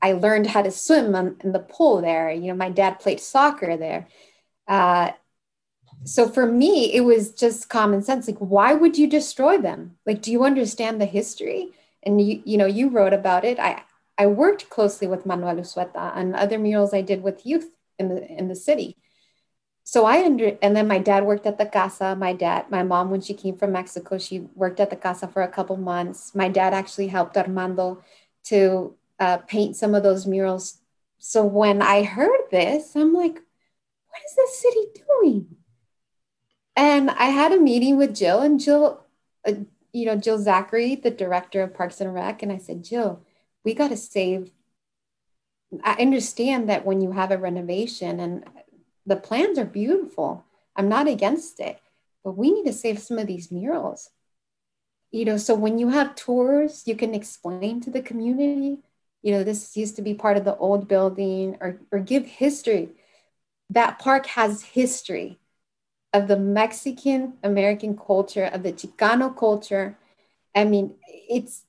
I learned how to swim on, in the pool there. You know, my dad played soccer there. Uh, so for me, it was just common sense. Like, why would you destroy them? Like, do you understand the history? And you, you know, you wrote about it. I, I worked closely with Manuel Unzueta and other murals I did with youth in the in the city. So I under and then my dad worked at the casa. My dad, my mom, when she came from Mexico, she worked at the casa for a couple months. My dad actually helped Armando to uh, paint some of those murals. So when I heard this, I'm like, what is the city doing? And I had a meeting with Jill and Jill, uh, you know, Jill Zachary, the director of Parks and Rec. And I said, Jill, we got to save. I understand that when you have a renovation and the plans are beautiful, I'm not against it, but we need to save some of these murals. You know, so when you have tours, you can explain to the community you know, this used to be part of the old building or, or give history. That park has history of the Mexican American culture, of the Chicano culture. I mean, it's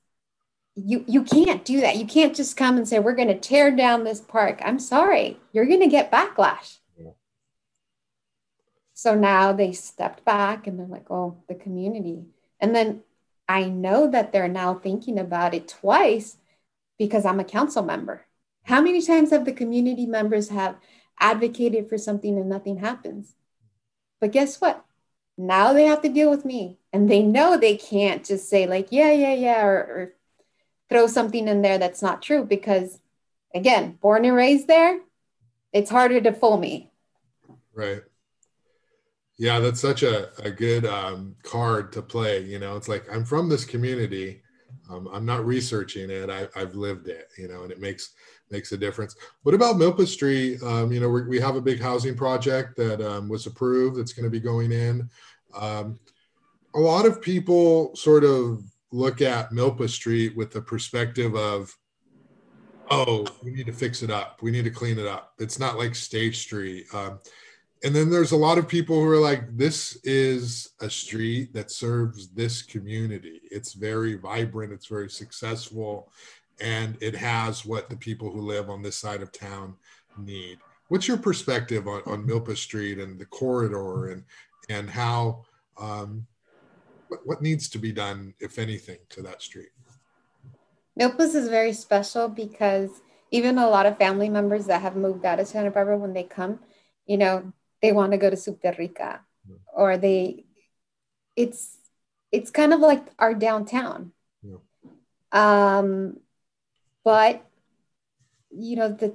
you you can't do that. You can't just come and say we're going to tear down this park. I'm sorry, you're going to get backlash. Yeah. So now they stepped back and they're like, "Oh, the community." And then I know that they're now thinking about it twice because I'm a council member. How many times have the community members have advocated for something and nothing happens? But guess what? Now they have to deal with me and they know they can't just say like, yeah, yeah, yeah, or, or throw something in there that's not true because again, born and raised there, it's harder to fool me. Right. Yeah, that's such a, a good um, card to play. You know, it's like I'm from this community I'm not researching it. I, have lived it, you know, and it makes makes a difference. What about Milpa Street? Um, you know, we have a big housing project that um, was approved that's going to be going in. Um, a lot of people sort of look at Milpa Street with the perspective of, oh, we need to fix it up. We need to clean it up. It's not like State Street. Um, and then there's a lot of people who are like this is a street that serves this community. It's very vibrant. It's very successful. And it has what the people who live on this side of town need. What's your perspective on, on milpa street and the corridor and and how um, what, what needs to be done if anything to that street? Milpas is very special because even a lot of family members that have moved out of santa barbara when they come you know they want to go to Super Rica yeah. or they it's it's kind of like our downtown. Yeah. Um but you know the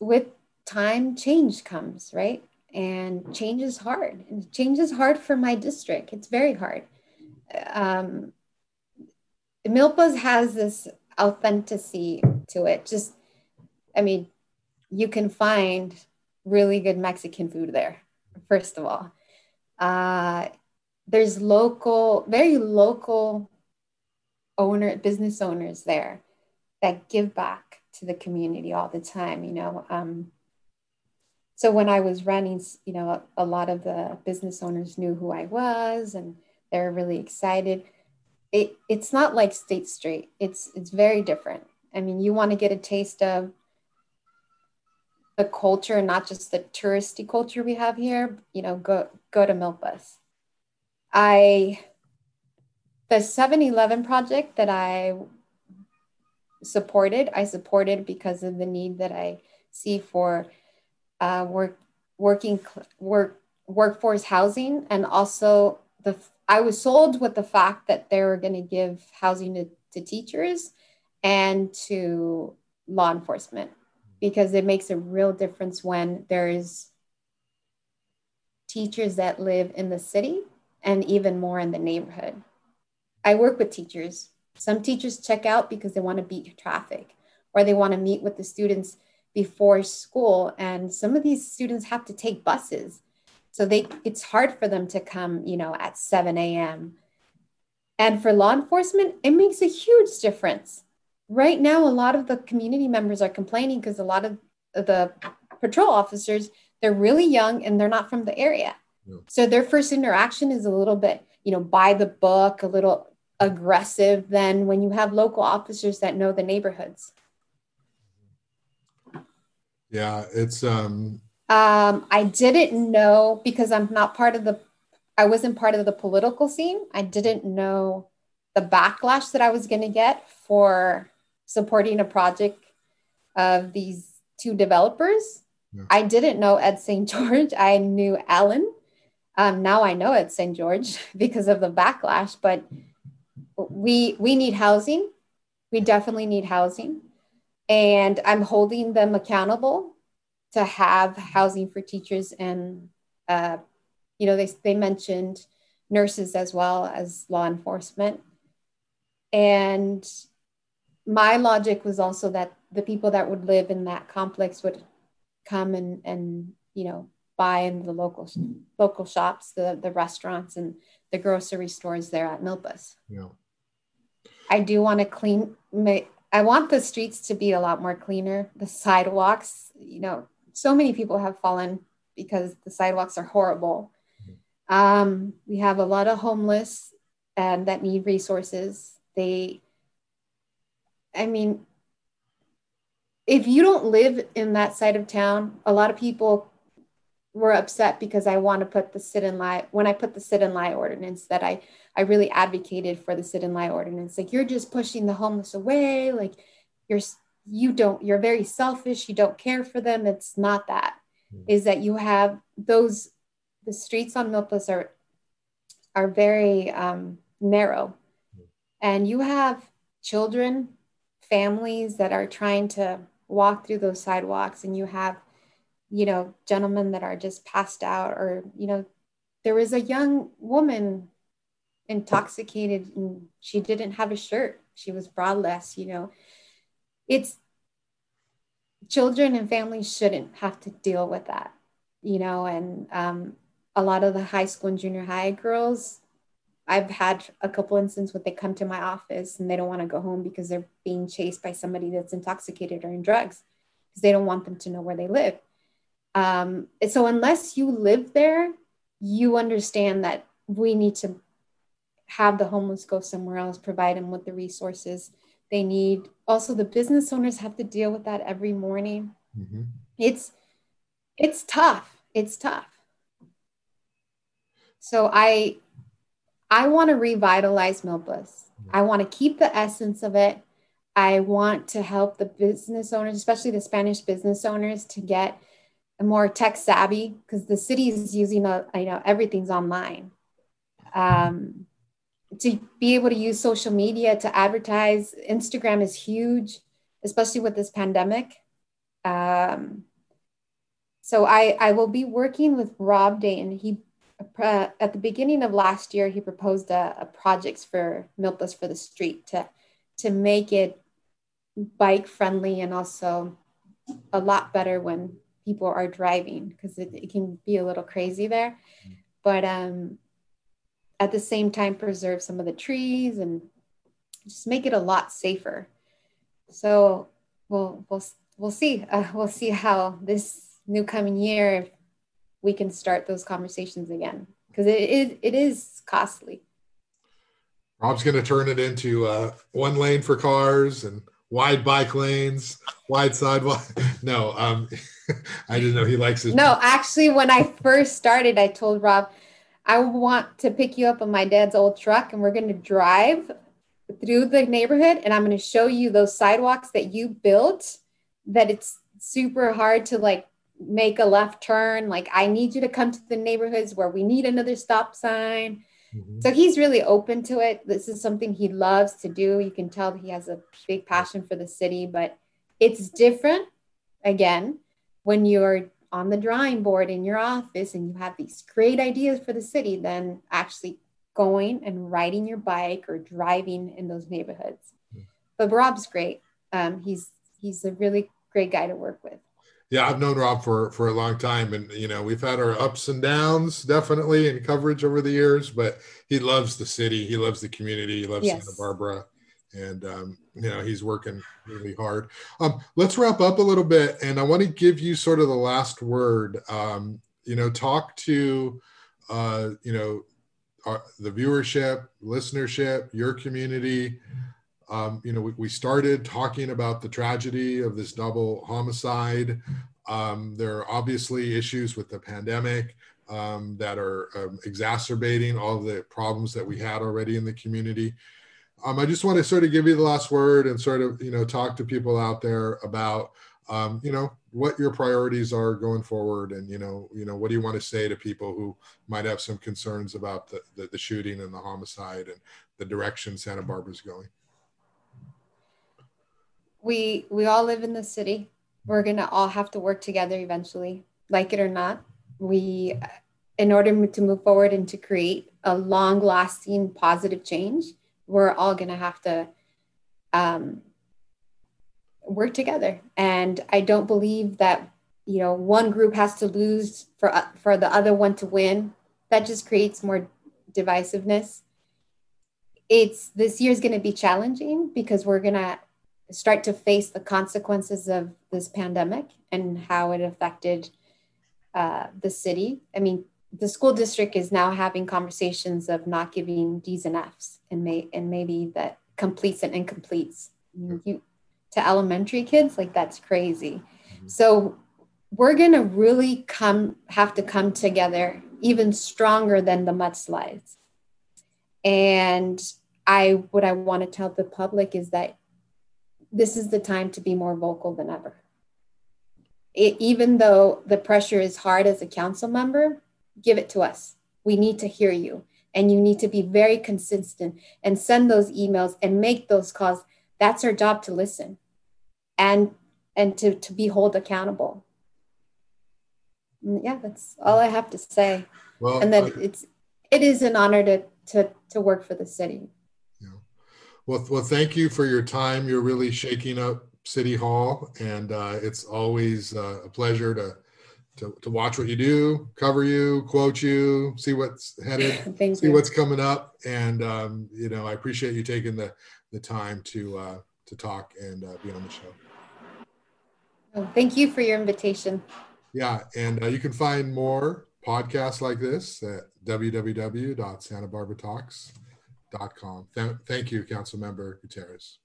with time change comes, right? And change is hard. And change is hard for my district. It's very hard. um, Milpas has this authenticity to it. Just, I mean, you can find really good Mexican food there, first of all. Uh, there's local, very local owner, business owners there that give back to the community all the time, you know. Um, so when I was running, you know, a, a lot of the business owners knew who I was and they're really excited. It, it's not like State Street. It's it's very different. I mean, you want to get a taste of the culture, not just the touristy culture we have here. You know, go go to Milpas. I the 7-Eleven project that I supported, I supported because of the need that I see for uh, work working work workforce housing and also the I was sold with the fact that they were going to give housing to, to teachers and to law enforcement because it makes a real difference when there's teachers that live in the city and even more in the neighborhood. I work with teachers. Some teachers check out because they want to beat traffic or they want to meet with the students before school and some of these students have to take buses so they it's hard for them to come you know at 7 a.m and for law enforcement it makes a huge difference right now a lot of the community members are complaining because a lot of the patrol officers they're really young and they're not from the area yeah. so their first interaction is a little bit you know by the book a little aggressive than when you have local officers that know the neighborhoods yeah, it's um um I didn't know because I'm not part of the I wasn't part of the political scene. I didn't know the backlash that I was going to get for supporting a project of these two developers. Yeah. I didn't know Ed St. George. I knew Alan. Um, now I know Ed St. George because of the backlash, but we we need housing. We definitely need housing and I'm holding them accountable to have housing for teachers and uh, you know they, they mentioned nurses as well as law enforcement and my logic was also that the people that would live in that complex would come and and you know buy in the local local shops the the restaurants and the grocery stores there at milpas yeah i do want to clean I want the streets to be a lot more cleaner. The sidewalks, you know, so many people have fallen because the sidewalks are horrible. Um, we have a lot of homeless and that need resources. They, I mean, if you don't live in that side of town, a lot of people were upset because I want to put the sit and lie when I put the sit and lie ordinance that I I really advocated for the sit and lie ordinance. Like you're just pushing the homeless away. Like you're you don't you're very selfish. You don't care for them. It's not that. Mm. Is that you have those the streets on Milpas are are very um, narrow, mm. and you have children, families that are trying to walk through those sidewalks, and you have you know, gentlemen that are just passed out, or, you know, there was a young woman intoxicated and she didn't have a shirt. She was bradless, you know. It's children and families shouldn't have to deal with that, you know, and um, a lot of the high school and junior high girls, I've had a couple instances where they come to my office and they don't want to go home because they're being chased by somebody that's intoxicated or in drugs because they don't want them to know where they live. Um, so unless you live there, you understand that we need to have the homeless go somewhere else, provide them with the resources they need. Also, the business owners have to deal with that every morning. Mm-hmm. It's it's tough. It's tough. So I I want to revitalize Milpas. I want to keep the essence of it. I want to help the business owners, especially the Spanish business owners, to get more tech savvy because the city is using a, you know everything's online um, to be able to use social media to advertise instagram is huge especially with this pandemic um, so I, I will be working with rob dayton he at the beginning of last year, he proposed a, a projects for Milpas for the street to to make it bike friendly and also a lot better when people are driving because it, it, can be a little crazy there. But um, at the same time, preserve some of the trees and just make it a lot safer. So we'll we'll we'll see. Uh, we'll see how this new coming year we can start those conversations again because it, it, it is costly. Rob's going to turn it into uh, one lane for cars and wide bike lanes, wide sidewalk. No, um, I didn't know he likes his. No, actually, when I first started, I told Rob, I want to pick you up on my dad's old truck and we're going to drive through the neighborhood and I'm going to show you those sidewalks that you built that it's super hard to like make a left turn. Like, I need you to come to the neighborhoods where we need another stop sign. Mm-hmm. So he's really open to it. This is something he loves to do. You can tell he has a big passion for the city, but it's different again when you're on the drawing board in your office and you have these great ideas for the city than actually going and riding your bike or driving in those neighborhoods. Mm-hmm. But Rob's great. Um, he's he's a really great guy to work with yeah, I've known Rob for for a long time, and you know we've had our ups and downs definitely in coverage over the years. But he loves the city, he loves the community, he loves yes. Santa Barbara, and um, you know he's working really hard. Um, let's wrap up a little bit, and I want to give you sort of the last word. Um, you know, talk to uh, you know our, the viewership, listenership, your community. Um, you know, we, we, started talking about the tragedy of this double homicide. Um, there are obviously issues with the pandemic um, that are um, exacerbating all the problems that we had already in the community. Um, I just want to sort of give you the last word and sort of, you know, talk to people out there about, um, you know, what your priorities are going forward, and you know, you know, what do you want to say to people who might have some concerns about the, the, the shooting and the homicide and the direction Santa Barbara's going we we all live in the city. We're gonna all have to work together eventually like it or not. We in order to move forward and to create a long lasting positive change we're all gonna have to um, work together. And i don't believe that you know one group has to lose for uh, for the other one to win. That just creates more divisiveness. It's this year is going to be challenging because we're going to start to face the consequences of this pandemic and how it affected uh, the city. I mean, the school district is now having conversations of not giving D's and F's and may and maybe that completes and incompletes. You to elementary kids, like that's crazy. Mm-hmm. So we're gonna really come have to come together even stronger than the mudslides. And I what I want to tell the public is that this is the time to be more vocal than ever. It, even though the pressure is hard as a council member, give it to us. We need to hear you. And you need to be very consistent and send those emails and make those calls. That's our job to listen and and to, to be held accountable. And yeah, that's all I have to say. Well, and that uh, it's it is an honor to to to work for the city. Well, well, thank you for your time. You're really shaking up City Hall, and uh, it's always uh, a pleasure to, to to watch what you do, cover you, quote you, see what's headed, see you. what's coming up, and um, you know, I appreciate you taking the the time to uh, to talk and uh, be on the show. Oh, thank you for your invitation. Yeah, and uh, you can find more podcasts like this at thank you, Council Member Gutierrez.